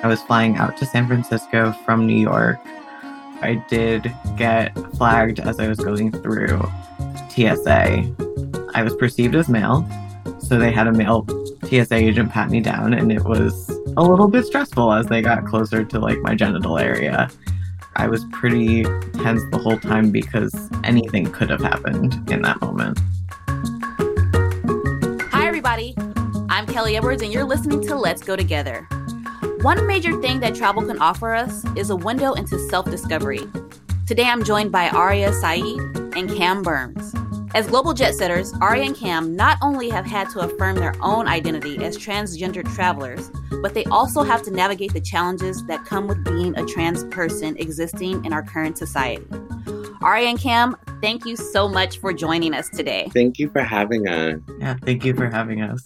I was flying out to San Francisco from New York. I did get flagged as I was going through TSA. I was perceived as male, so they had a male TSA agent pat me down, and it was a little bit stressful as they got closer to like my genital area. I was pretty tense the whole time because anything could have happened in that moment. Hi, everybody. I'm Kelly Edwards, and you're listening to Let's Go Together. One major thing that travel can offer us is a window into self discovery. Today, I'm joined by Aria Saeed and Cam Burns. As global jet setters, Aria and Cam not only have had to affirm their own identity as transgender travelers, but they also have to navigate the challenges that come with being a trans person existing in our current society. Aria and Cam, thank you so much for joining us today. Thank you for having us. Yeah, thank you for having us.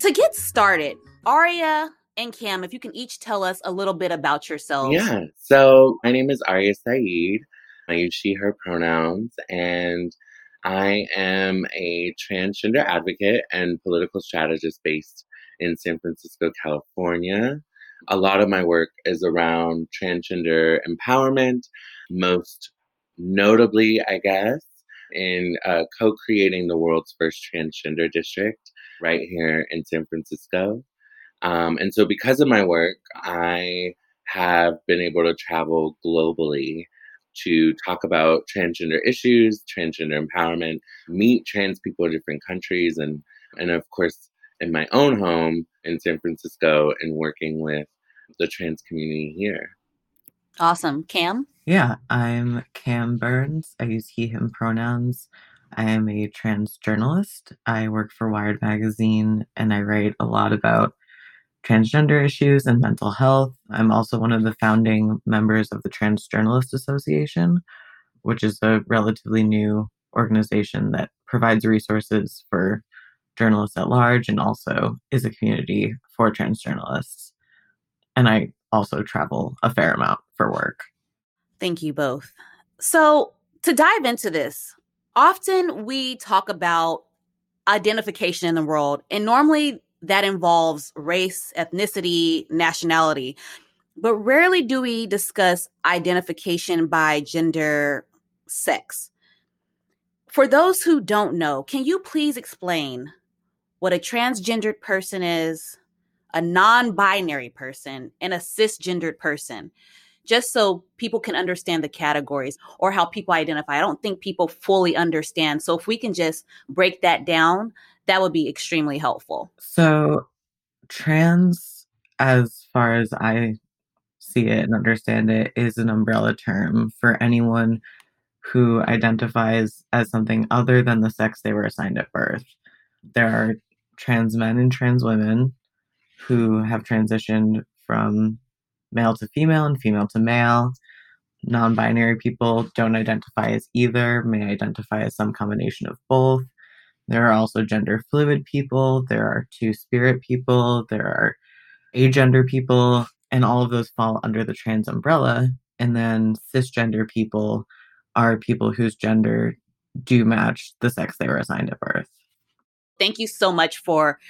To get started, Aria and Cam, if you can each tell us a little bit about yourselves. Yeah. So my name is Aria Saeed. I use she, her pronouns, and I am a transgender advocate and political strategist based in San Francisco, California. A lot of my work is around transgender empowerment, most notably, I guess, in uh, co creating the world's first transgender district right here in San Francisco. Um, and so, because of my work, I have been able to travel globally to talk about transgender issues, transgender empowerment, meet trans people in different countries, and and of course, in my own home in San Francisco, and working with the trans community here. Awesome, Cam. Yeah, I'm Cam Burns. I use he, him pronouns. I am a trans journalist. I work for Wired Magazine and I write a lot about transgender issues and mental health. I'm also one of the founding members of the Trans Journalist Association, which is a relatively new organization that provides resources for journalists at large and also is a community for trans journalists. And I also travel a fair amount for work. Thank you both. So, to dive into this, often we talk about identification in the world, and normally that involves race, ethnicity, nationality. But rarely do we discuss identification by gender, sex. For those who don't know, can you please explain what a transgendered person is, a non binary person, and a cisgendered person? Just so people can understand the categories or how people identify. I don't think people fully understand. So, if we can just break that down, that would be extremely helpful. So, trans, as far as I see it and understand it, is an umbrella term for anyone who identifies as something other than the sex they were assigned at birth. There are trans men and trans women who have transitioned from male to female and female to male. Non binary people don't identify as either, may identify as some combination of both. There are also gender fluid people, there are two spirit people, there are agender people, and all of those fall under the trans umbrella. And then cisgender people are people whose gender do match the sex they were assigned at birth. Thank you so much for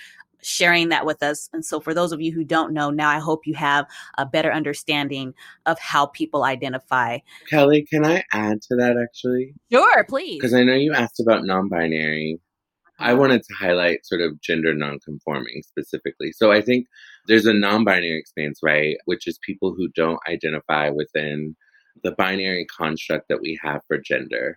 sharing that with us. And so, for those of you who don't know, now I hope you have a better understanding of how people identify. Kelly, can I add to that actually? Sure, please. Because I know you asked about non binary. I wanted to highlight sort of gender nonconforming specifically. So I think there's a non binary experience, right? Which is people who don't identify within the binary construct that we have for gender.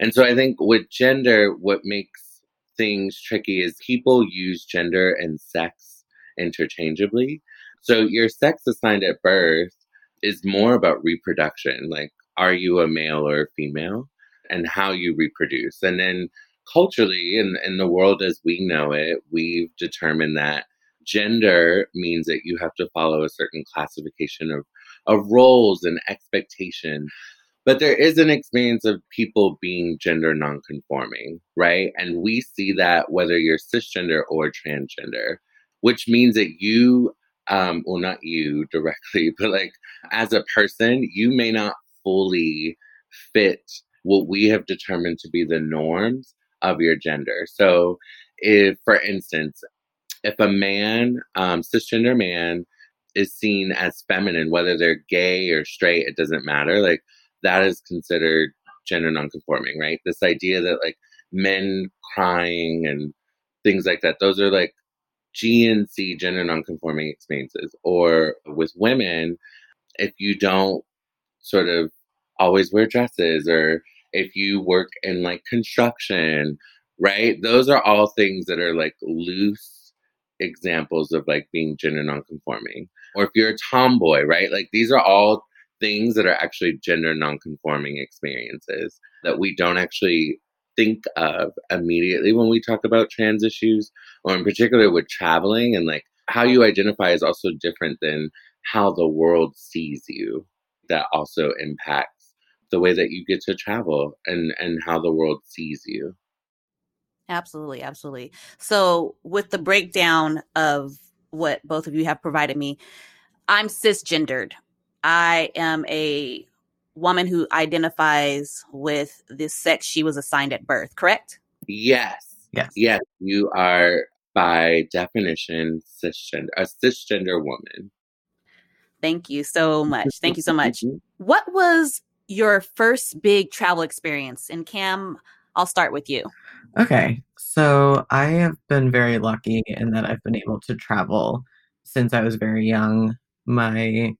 And so I think with gender, what makes things tricky is people use gender and sex interchangeably. So your sex assigned at birth is more about reproduction. Like, are you a male or a female? And how you reproduce. And then culturally in, in the world as we know it, we've determined that gender means that you have to follow a certain classification of, of roles and expectation. But there is an experience of people being gender nonconforming, right? And we see that whether you're cisgender or transgender, which means that you, um, well, not you directly, but like as a person, you may not fully fit what we have determined to be the norms of your gender. So, if, for instance, if a man, um, cisgender man, is seen as feminine, whether they're gay or straight, it doesn't matter. Like that is considered gender nonconforming, right? This idea that like men crying and things like that, those are like GNC gender nonconforming experiences. Or with women, if you don't sort of always wear dresses or if you work in like construction, right? Those are all things that are like loose examples of like being gender nonconforming. Or if you're a tomboy, right? Like these are all things that are actually gender nonconforming experiences that we don't actually think of immediately when we talk about trans issues, or in particular with traveling and like how you identify is also different than how the world sees you. That also impacts the way that you get to travel and and how the world sees you. Absolutely, absolutely. So, with the breakdown of what both of you have provided me, I'm cisgendered. I am a woman who identifies with the sex she was assigned at birth, correct? Yes. Yes. Yes. You are, by definition, cisgender, a cisgender woman. Thank you so much. Thank you so much. Mm-hmm. What was your first big travel experience? And Cam, I'll start with you. Okay. So I have been very lucky in that I've been able to travel since I was very young. My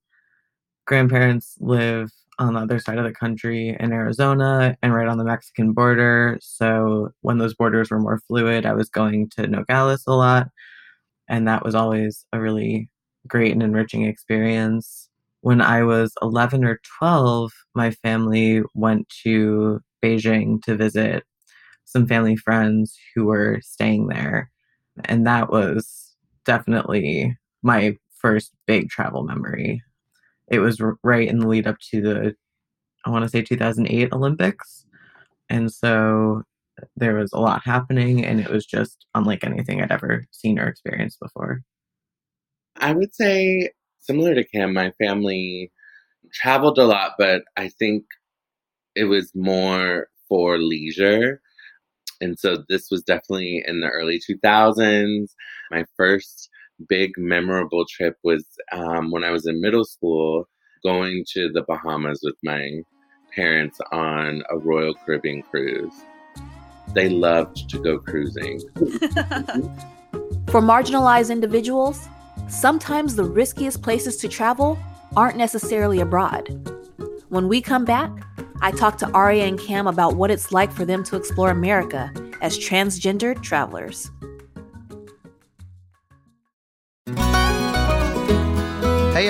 grandparents live on the other side of the country in Arizona and right on the Mexican border. So when those borders were more fluid, I was going to Nogales a lot. And that was always a really great and enriching experience. When I was 11 or 12, my family went to Beijing to visit some family friends who were staying there. And that was definitely my first big travel memory. It was right in the lead up to the, I want to say 2008 Olympics. And so there was a lot happening, and it was just unlike anything I'd ever seen or experienced before. I would say, similar to Cam, my family traveled a lot, but I think it was more for leisure. And so this was definitely in the early 2000s. My first big memorable trip was um, when I was in middle school, going to the Bahamas with my parents on a Royal Caribbean cruise. They loved to go cruising. For marginalized individuals, sometimes the riskiest places to travel aren't necessarily abroad. When we come back, I talk to Aria and Cam about what it's like for them to explore America as transgendered travelers.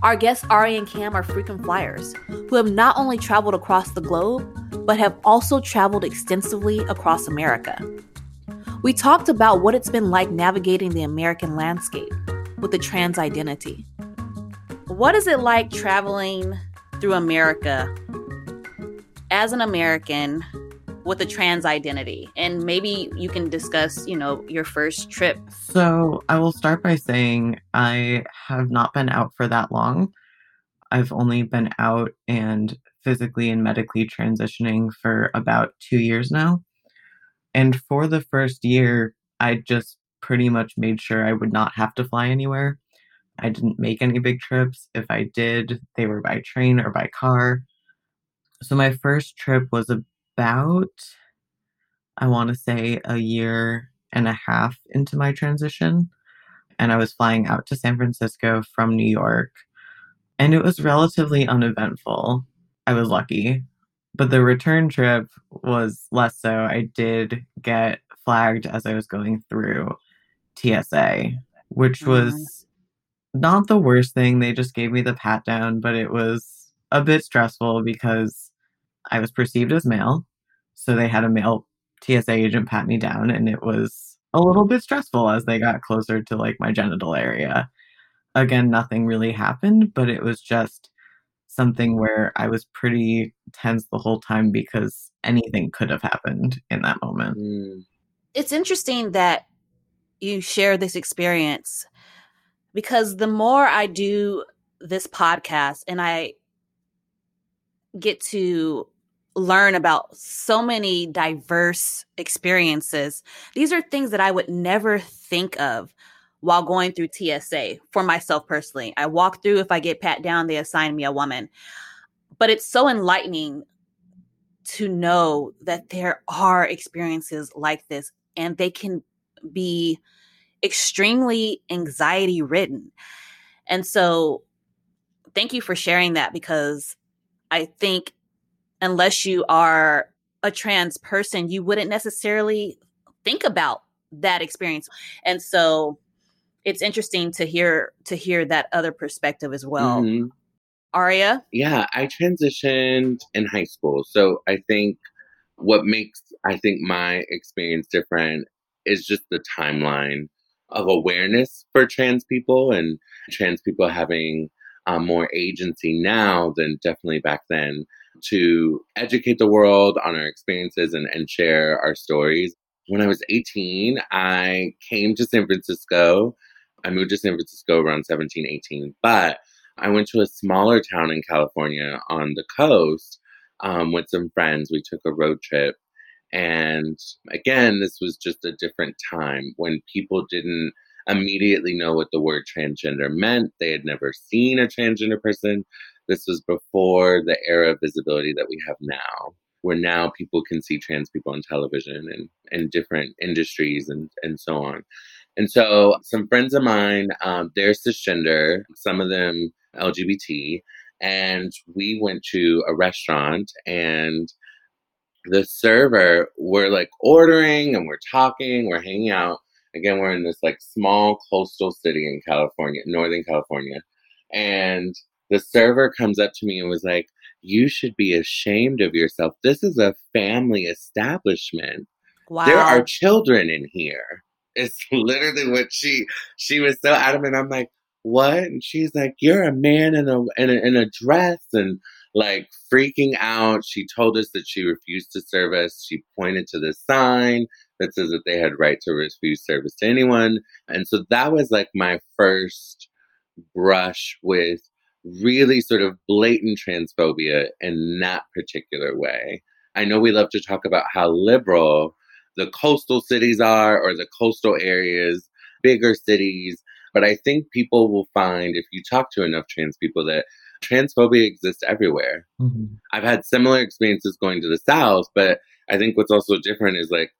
Our guests Ari and Cam are frequent flyers who have not only traveled across the globe, but have also traveled extensively across America. We talked about what it's been like navigating the American landscape with the trans identity. What is it like traveling through America as an American with a trans identity? And maybe you can discuss, you know, your first trip. So I will start by saying I have not been out for that long. I've only been out and physically and medically transitioning for about two years now. And for the first year, I just pretty much made sure I would not have to fly anywhere. I didn't make any big trips. If I did, they were by train or by car. So my first trip was about, I want to say, a year and a half into my transition. And I was flying out to San Francisco from New York. And it was relatively uneventful. I was lucky. But the return trip was less so. I did get flagged as I was going through TSA, which mm-hmm. was not the worst thing. They just gave me the pat down, but it was a bit stressful because I was perceived as male. So they had a male TSA agent pat me down, and it was a little bit stressful as they got closer to like my genital area. Again, nothing really happened, but it was just something where I was pretty tense the whole time because anything could have happened in that moment. Mm. It's interesting that you share this experience because the more I do this podcast and I get to learn about so many diverse experiences, these are things that I would never think of while going through TSA for myself personally. I walk through, if I get pat down, they assign me a woman. But it's so enlightening to know that there are experiences like this and they can be extremely anxiety ridden. And so, thank you for sharing that because I think unless you are a trans person, you wouldn't necessarily think about that experience. And so, it's interesting to hear to hear that other perspective as well. Mhm. Aria, Yeah, I transitioned in high school. So I think what makes I think my experience different is just the timeline of awareness for trans people and trans people having um, more agency now than definitely back then to educate the world on our experiences and, and share our stories. When I was 18, I came to San Francisco. I moved to San Francisco around 17, 18, but I went to a smaller town in California on the coast um, with some friends. We took a road trip. And again, this was just a different time when people didn't immediately know what the word transgender meant. They had never seen a transgender person. This was before the era of visibility that we have now, where now people can see trans people on television and in different industries and, and so on. And so, some friends of mine, um, they're cisgender, some of them LGBT, and we went to a restaurant and the server, we're like ordering and we're talking, we're hanging out. Again, we're in this like small coastal city in California, Northern California. And the server comes up to me and was like, You should be ashamed of yourself. This is a family establishment. wow. There are children in here. It's literally what she she was so adamant. I'm like, what? And she's like, you're a man in a in a, in a dress and like freaking out. She told us that she refused to serve us. She pointed to the sign that says that they had right to refuse service to anyone. And so that was like my first brush with really sort of blatant transphobia in that particular way. I know we love to talk about how liberal the coastal cities are or the coastal areas, bigger cities. But I think people will find, if you talk to enough trans people, that transphobia exists everywhere. Mhm. I've had similar experiences going to the South, but I think what's also different is like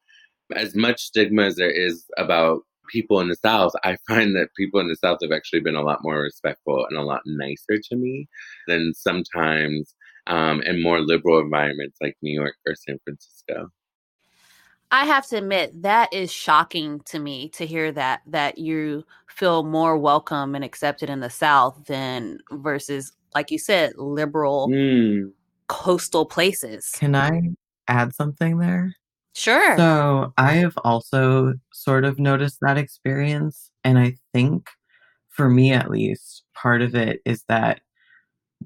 as much stigma as there is about people in the South, I find that people in the South have actually been a lot more respectful and a lot nicer to me than sometimes um, in more liberal environments like New York or San Francisco. I have to admit that is shocking to me to hear that that you feel more welcome and accepted in the South than versus, like you said, liberal Mm, coastal places. Can I add something there? Sure. So I have also sort of noticed that experience. And I think for me at least, part of it is that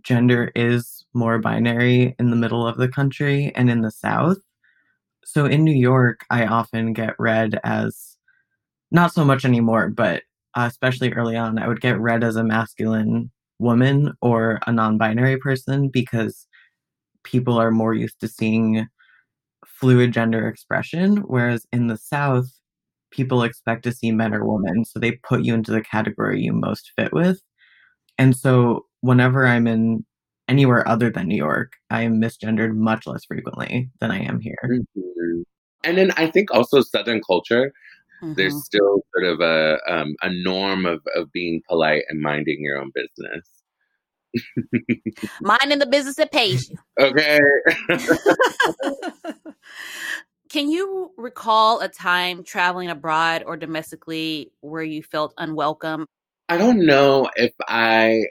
gender is more binary in the middle of the country and in the South. So in New York, I often get read as not so much anymore, but uh, especially early on, I would get read as a masculine woman or a non binary person because people are more used to seeing fluid gender expression, whereas in the South, people expect to see men or women. So they put you into the category you most fit with. And so whenever I'm in anywhere other than New York, I am misgendered much less frequently than I am here. mhm. And then I think also Southern culture, Mhm. there's still sort of a um, a norm of, of being polite and minding your own business. Minding the business that pays you. Okay. Can you recall a time traveling abroad or domestically where you felt unwelcome? I don't know if I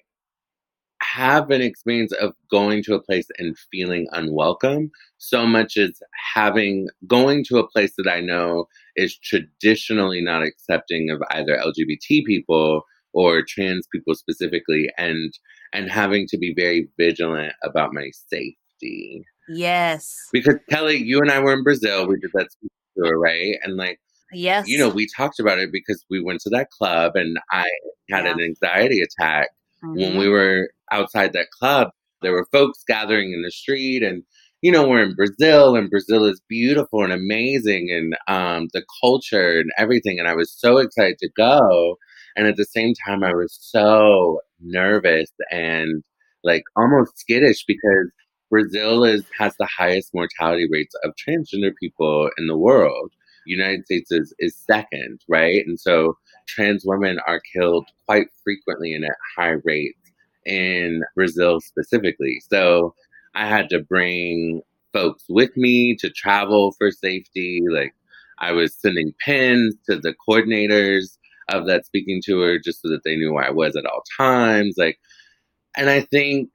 have an experience of going to a place and feeling unwelcome so much as having going to a place that I know is traditionally not accepting of either LGBT people or trans people specifically and and having to be very vigilant about my safety. Yes. Because Kelly, you and I were in Brazil, we did that tour, right? And like Yes. you know, we talked about it because we went to that club and I had Yeah. an anxiety attack when Mhm. we were outside that club, there were folks gathering in the street and you know, we're in Brazil and Brazil is beautiful and amazing and um the culture and everything and I was so excited to go and at the same time I was so nervous and like almost skittish because Brazil is has the highest mortality rates of transgender people in the world. United States is, is second, right? And so trans women are killed quite frequently and at high rates in Brazil specifically. So I had to bring folks with me to travel for safety. Like I was sending pins to the coordinators of that speaking tour just so that they knew where I was at all times. Like, and I think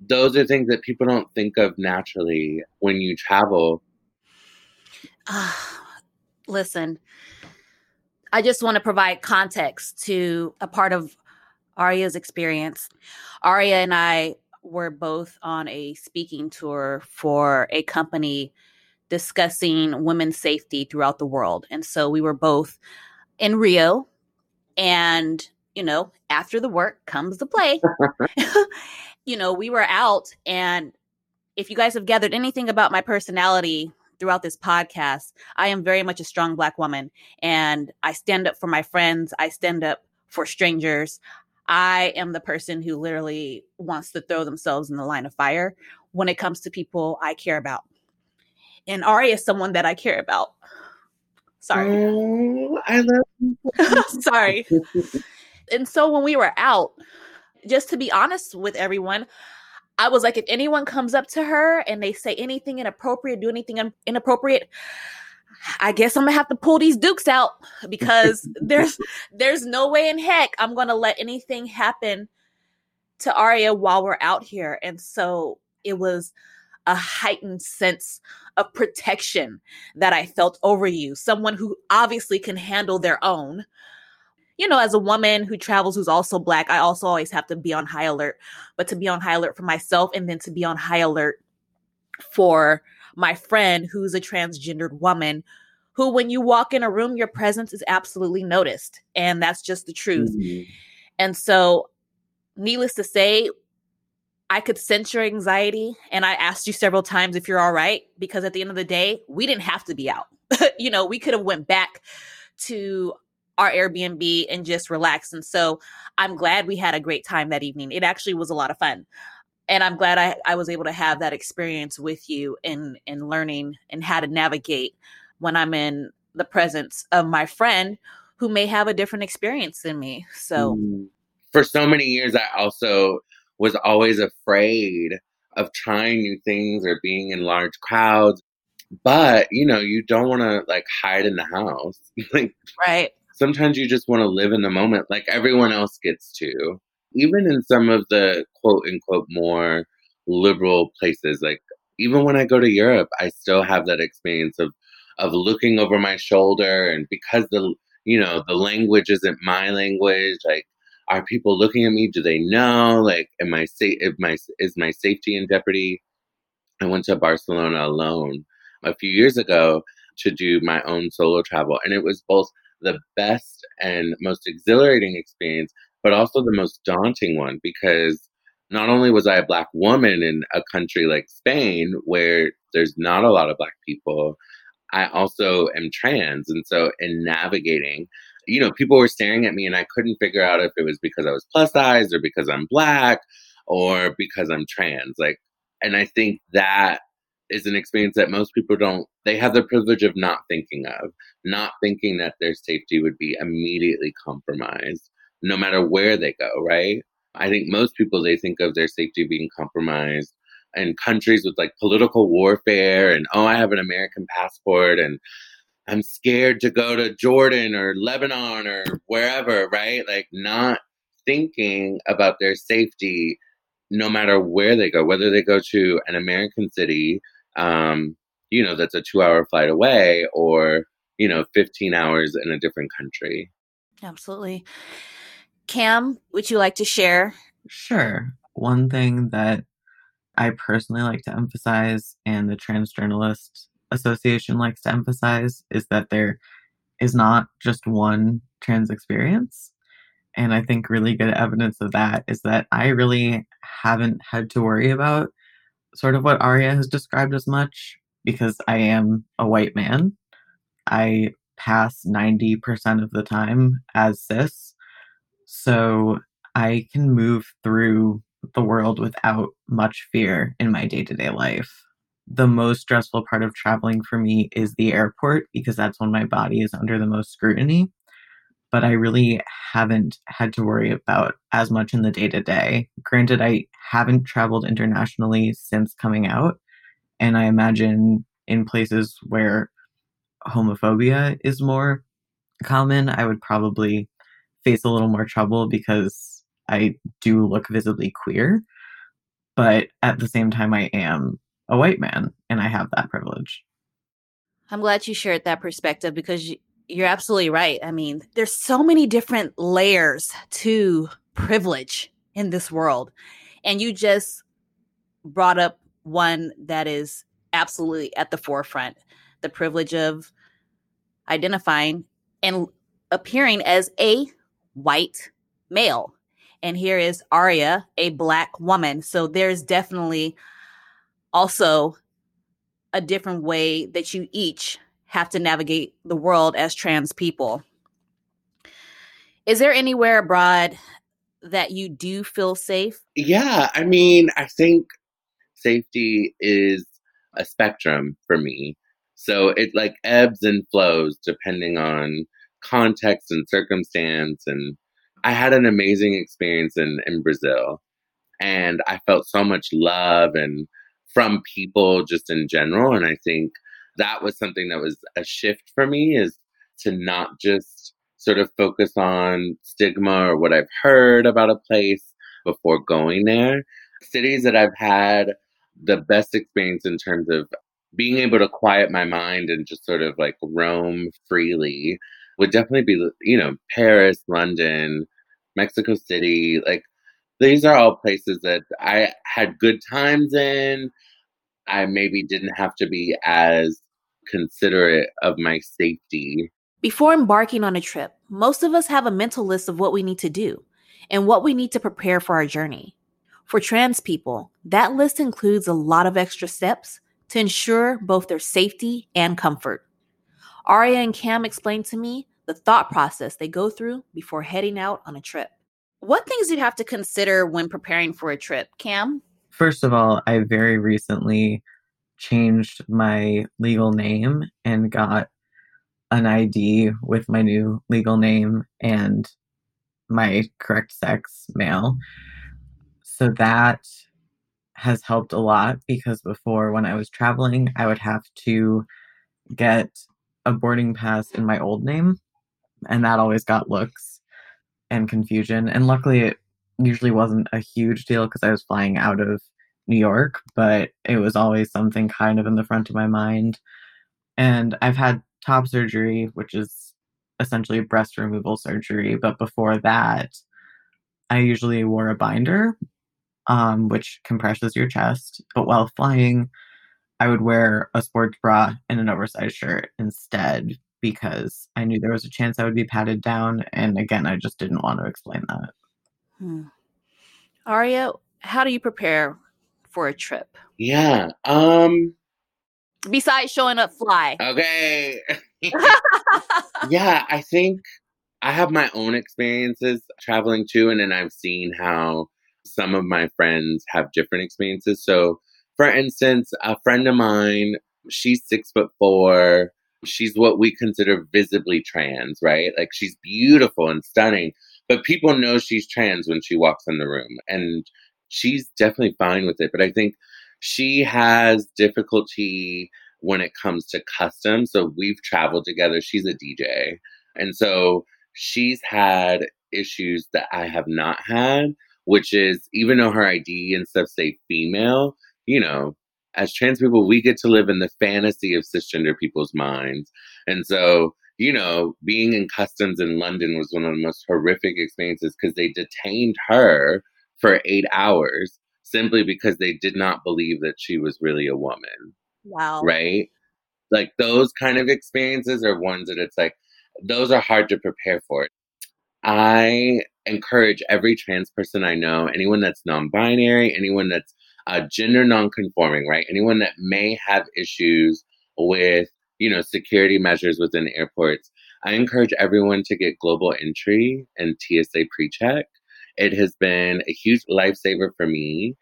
those are things that people don't think of naturally when you travel. Ah, listen, I just want to provide context to a part of Aria's experience. Aria and I were both on a speaking tour for a company discussing women's safety throughout the world. And so we were both in Rio and you know, after the work comes the play. you know, we were out and if you guys have gathered anything about my personality throughout this podcast, I am very much a strong black woman and I stand up for my friends, I stand up for strangers. I am the person who literally wants to throw themselves in the line of fire when it comes to people I care about. And Ari is someone that I care about. Sorry. Oh, I love Sorry. And so when we were out, just to be honest with everyone, I was like, if anyone comes up to her and they say anything inappropriate, do anything in- inappropriate, I guess I'm gonna have to pull these dukes out because there's there's no way in heck I'm gonna let anything happen to Aria while we're out here. And so it was a heightened sense of protection that I felt over you, someone who obviously can handle their own you know, as a woman who travels who's also black, I also always have to be on high alert. But to be on high alert for myself and then to be on high alert for my friend who's a transgendered woman who when you walk in a room your presence is absolutely noticed and that's just the truth. Mhm. And so needless to say I could sense your anxiety and I asked you several times if you're all right because at the end of the day we didn't have to be out. you know, we could have went back to our Airbnb and just relax. And so I'm glad we had a great time that evening. It actually was a lot of fun. And I'm glad I, I was able to have that experience with you in in learning and how to navigate when I'm in the presence of my friend who may have a different experience than me. So Mm. for so many years, I also was always afraid of trying new things or being in large crowds. But you know, you don't want to like hide in the house. like right. Sometimes you just want to live in the moment, like everyone else gets to. Even in some of the quote unquote more liberal places, like even when I go to Europe, I still have that experience of of looking over my shoulder, and because the you know the language isn't my language, like are people looking at me? Do they know? Like, am I safe? If my is my safety in jeopardy? I went to Barcelona alone a few years ago to do my own solo travel, and it was both the best and most exhilarating experience, but also the most daunting one because not only was I a black woman in a country like Spain where there's not a lot of black people, I also am trans, and so in navigating you know, people were staring at me and I couldn't figure out if it was because I was plus size or because I'm black or because I'm trans. Like, and I think that is an experience that most people don't, they have the privilege of not thinking of, not thinking that their safety would be immediately compromised no matter where they go, right? I think most people, they think of their safety being compromised in countries with like political warfare and, oh, I have an American passport and I'm scared to go to Jordan or Lebanon or wherever, right? Like not thinking about their safety no matter where they go, whether they go to an American city, um, you know, that's a two hour flight away, or, you know, 15 hours in a different country. Absolutely. Cam, would you like to share? Sure. One thing that I personally like to emphasize, and the Trans Journalist Association likes to emphasize, is that there is not just one trans experience. And I think really good evidence of that is that I really haven't had to worry about sort of what Aria has described as much because I am a white man. I pass 90% of the time as cis. So I can move through the world without much fear in my day to day life. The most stressful part of traveling for me is the airport because that's when my body is under the most scrutiny. But I really haven't had to worry about as much in the day to day. Granted, I haven't traveled internationally since coming out. And I imagine in places where homophobia is more common, I would probably face a little more trouble because I do look visibly queer. But at the same time, I am a white man and I have that privilege. I'm glad you shared that perspective because you're absolutely right. I mean, there's so many different layers to privilege in this world. And you just brought up one that is absolutely at the forefront the privilege of identifying and appearing as a white male. And here is Aria, a black woman. So there's definitely also a different way that you each have to navigate the world as trans people. Is there anywhere abroad that you do feel safe? Yeah, I mean, I think safety is a spectrum for me. So it like ebbs and flows depending on context and circumstance. And I had an amazing experience in, in Brazil and I felt so much love and from people just in general. And I think that was something that was a shift for me is to not just sort of focus on stigma or what I've heard about a place before going there. Cities that I've had the best experience in terms of being able to quiet my mind and just sort of like roam freely would definitely be, you know, Paris, London, Mexico City. Like, these are all places that I had good times in. I maybe didn't have to be as considerate of my safety. Before embarking on a trip, most of us have a mental list of what we need to do and what we need to prepare for our journey. For trans people, that list includes a lot of extra steps to ensure both their safety and comfort. Aria and Cam explained to me the thought process they go through before heading out on a trip. What things do you have to consider when preparing for a trip, Cam? First of all, I very recently changed my legal name and got an ID with my new legal name and my correct sex, male. So that has helped a lot because before, when I was traveling, I would have to get a boarding pass in my old name, and that always got looks and confusion. And luckily, it usually wasn't a huge deal because I was flying out of New York, but it was always something kind of in the front of my mind. And I've had top surgery, which is essentially breast removal surgery. But before that, I usually wore a binder, um, which compresses your chest. But while flying, I would wear a sports bra and an oversized shirt instead because I knew there was a chance I would be patted down. And again, I just didn't want to explain that. Hmm. Aria, how do you prepare for a trip? Yeah. Um besides showing up fly. Okay. yeah, I think I have my own experiences traveling too and then I've seen how some of my friends have different experiences. So, for instance, a friend of mine, she's 6 foot 4. She's what we consider visibly trans, right? Like she's beautiful and stunning, but people know she's trans when she walks in the room. And she's definitely fine with it. But I think she has difficulty when it comes to custom. So we've traveled together. She's a DJ. And so she's had issues that I have not had which is even though her ID and stuff say female, you know, as trans people, we get to live in the fantasy of cisgender people's minds. And so, you know, being in customs in London was one of the most horrific experiences because they detained her for eight hours simply because they did not believe that she was really a woman. Wow. Right? Like those kind of experiences are ones that it's like, those are hard to prepare for. I encourage every trans person I know, anyone that's non binary, anyone that's uh, gender non-conforming, right? Anyone that may have issues with, you know, security measures within airports, I encourage everyone to get global entry and TSA pre-check. It has been a huge lifesaver for me.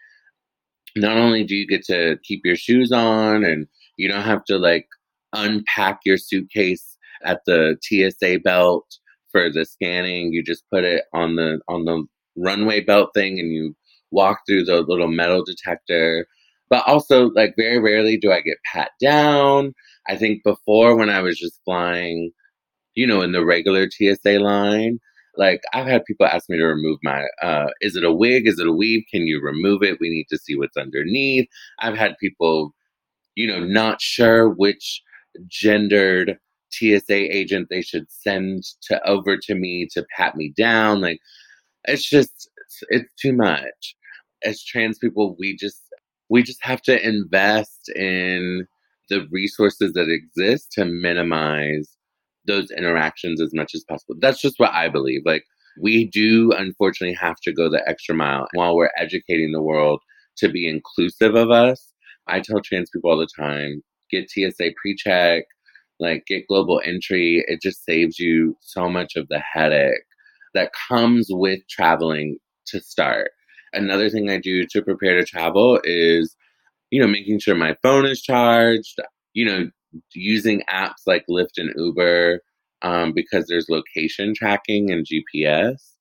Not only do you get to keep your shoes on and you don't have to like unpack your suitcase at the TSA belt for the scanning, you just put it on the on the runway belt thing and you walk through the little metal detector. But also, like, very rarely do I get pat down. I think before, when I was just flying, you know, in the regular TSA line, like, I've had people ask me to remove my, uh, is it a wig? Is it a weave? Can you remove it? We need to see what's underneath. I've had people, you know, not sure which gendered TSA agent they should send to over to me to pat me down. Like, it's just, it's, it's too much as trans people, we just we just have to invest in the resources that exist to minimize those interactions as much as possible. That's just what I believe. Like we do unfortunately have to go the extra mile while we're educating the world to be inclusive of us. I tell trans people all the time, get TSA pre-check, like get global entry. It just saves you so much of the headache that comes with traveling to start another thing I do to prepare to travel is, you know, making sure my phone is charged, you know, using apps like Lyft and Uber um, because there's location tracking and GPS.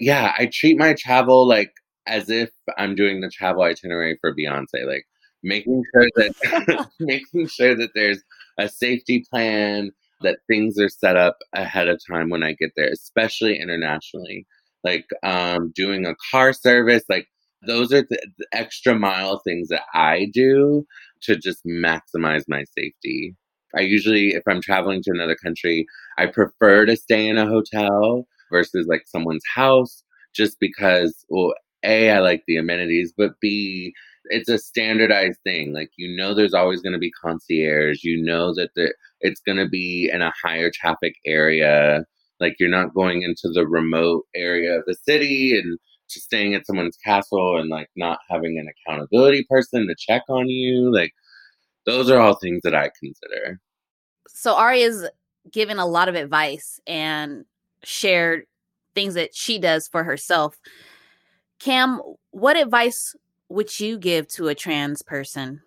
Yeah, I treat my travel like as if I'm doing the travel itinerary for Beyonce, like making sure that making sure that there's a safety plan, that things are set up ahead of time when I get there, especially internationally like um, doing a car service. Like those are the, the extra mile things that I do to just maximize my safety. I usually, if I'm traveling to another country, I prefer to stay in a hotel versus like someone's house just because, well, A, I like the amenities, but B, it's a standardized thing. Like, you know, there's always going to be concierge. You know that the, it's going to be in a higher traffic area. Like you're not going into the remote area of the city and just staying at someone's castle and like not having an accountability person to check on you. Like those are all things that I consider. So Aria's given a lot of advice and shared things that she does for herself. Cam, what advice would you give to a trans person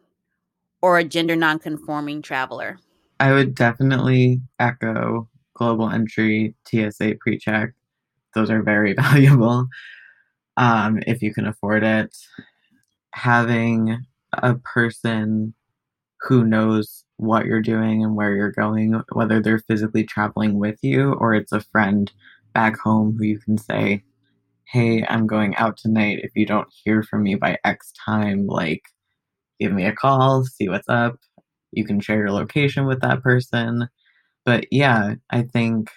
or a gender nonconforming traveler? I would definitely echo global entry, TSA pre-check. Those are very valuable um, if you can afford it. Having a person who knows what you're doing and where you're going, whether they're physically traveling with you or it's a friend back home who you can say, Hey, I'm going out tonight. If you don't hear from me by X time, like give me a call, see what's up. You can share your location with that person. But yeah, I think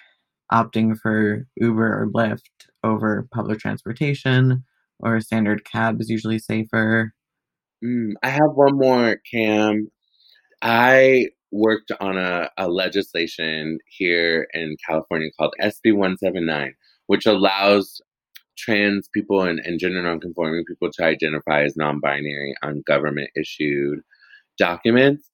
opting for Uber or Lyft over public transportation or a standard cab is usually safer. Mm, I have one more, Cam. I worked on a, a legislation here in California called SB 179, which allows trans people and, and gender nonconforming people to identify as non binary on government issued documents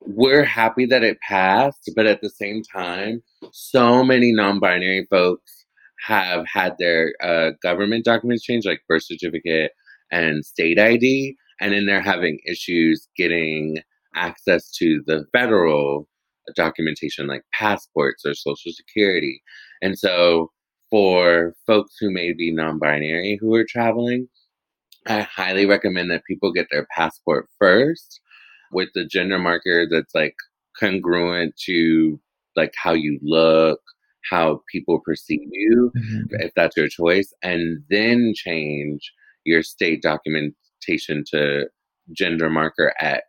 we're happy that it passed, but at the same time, so many non binary folks have had their uh, government documents changed, like birth certificate and state ID, and then they're having issues getting access to the federal documentation like passports or social security. And so, for folks who may be non binary who are traveling, I highly recommend that people get their passport first with the gender marker that's like congruent to like how you look, how people perceive you, Mhm. if that's your choice, and then change your state documentation to gender marker X.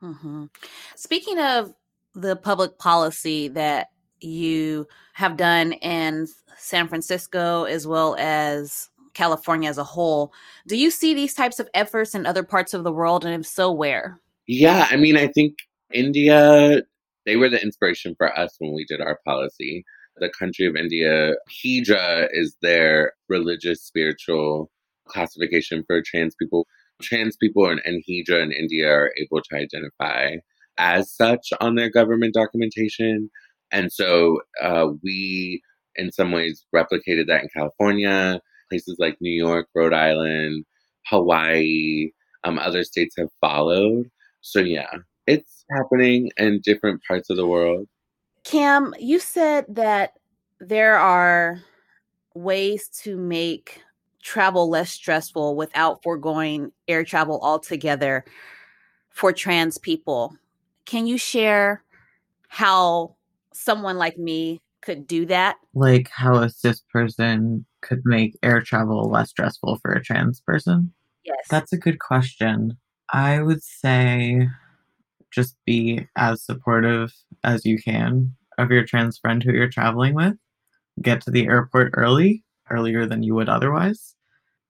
hmm Speaking of the public policy that you have done in San Francisco as well as California as a whole, do you see these types of efforts in other parts of the world? And if so, where? Yeah, I mean, I think India, they were the inspiration for us when we did our policy. The country of India, Hijra is their religious, spiritual classification for trans people. Trans people and, and Hijra in India are able to identify as such on their government documentation. And so uh, we, in some ways, replicated that in California, places like New York, Rhode Island, Hawaii, um, other states have followed. So, yeah, it's happening in different parts of the world. Cam, you said that there are ways to make travel less stressful without foregoing air travel altogether for trans people. Can you share how someone like me could do that? Like how a cis person could make air travel less stressful for a trans person? Yes. That's a good question. I would say just be as supportive as you can of your trans friend who you're traveling with. Get to the airport early, earlier than you would otherwise,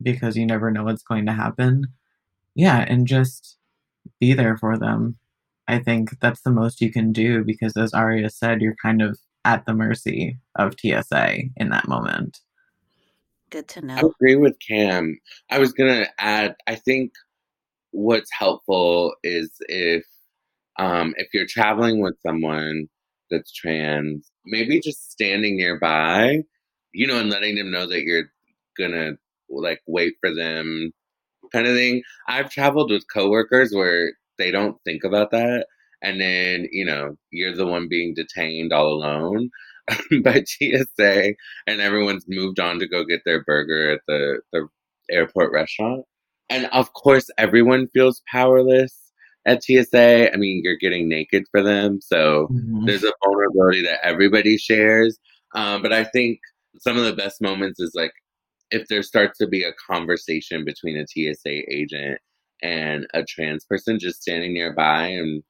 because you never know what's going to happen. Yeah, and just be there for them. I think that's the most you can do because, as Aria said, you're kind of at the mercy of TSA in that moment. Good to know. I know. agree with Cam. I was going to add, I think what's helpful is if um, if you're traveling with someone that's trans, maybe just standing nearby, you know, and letting them know that you're gonna like wait for them, kind of thing. I've traveled with coworkers where they don't think about that, and then you know you're the one being detained all alone by TSA, and everyone's moved on to go get their burger at the the airport restaurant, and of course everyone feels powerless at TSA. I mean, you're getting naked for them, so Mhm. there's a vulnerability that everybody shares. Um, but I think some of the best moments is like if there starts to be a conversation between a TSA agent and a trans person just standing nearby and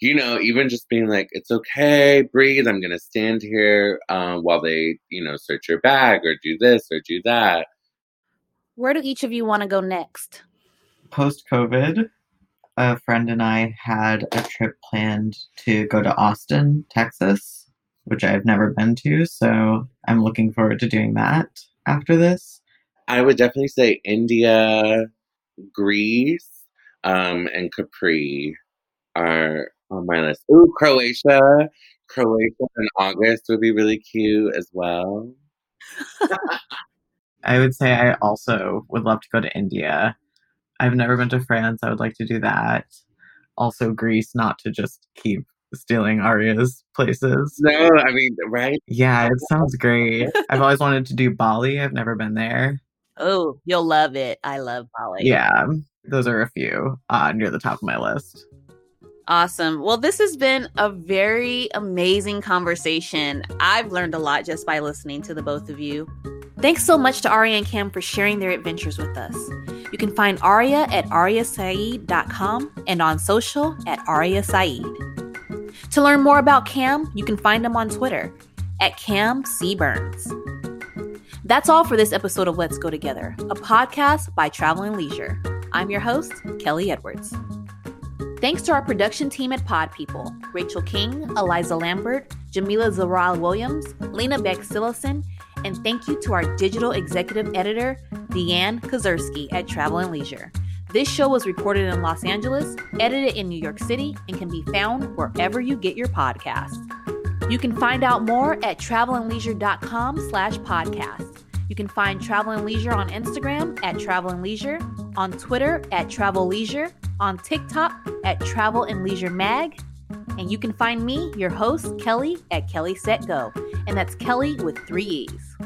you know even just being like it's okay breathe i'm gonna stand here um, while they you know search your bag or do this or do that Where do each of you want to go next? post COVID, a friend and I had a trip planned to go to Austin, Texas, which I've never been to. So I'm looking forward to doing that after this. i would definitely say india greece um, and capri are on my list Ooh, croatia croatia in august would be really cute as well I would say I also would love to go to India. I've never been to France. I would like to do that. Also, Greece, not to just keep stealing Aria's places. no i mean right Yeah, it sounds great. I've always wanted to do Bali. I've never been there. Oh, you'll love it. I love Bali. Yeah, those are a few uh, near the top of my list. Awesome. Well, this has been a very amazing conversation. I've learned a lot just by listening to the both of you. Thanks so much to Aria and Cam for sharing their adventures with us. You can find Aria at ariasaeed.com and on social at Aria Saeed. To learn more about Cam, you can find him on Twitter at Cam C. Burns. That's all for this episode of Let's Go Together, a podcast by Travel and Leisure. I'm your host, Kellee Edwards. Thanks to our production team at Pod People Rachel King, Eliza Lambert, Jamila Zaral Williams, Lena Beck Sillison, and thank you to our digital executive editor, Deanne Kozersky at Travel and Leisure. This show was recorded in Los Angeles, edited in New York City, and can be found wherever you get your podcasts. You can find out more at travelandleisure.com slash podcast. You can find Travel and Leisure on Instagram at Travel and Leisure, on Twitter at Travel Leisure, on TikTok at Travel and Leisure Mag, and you can find me, your host, Kellee, at Kellee Set Go. And that's Kellee with three E's.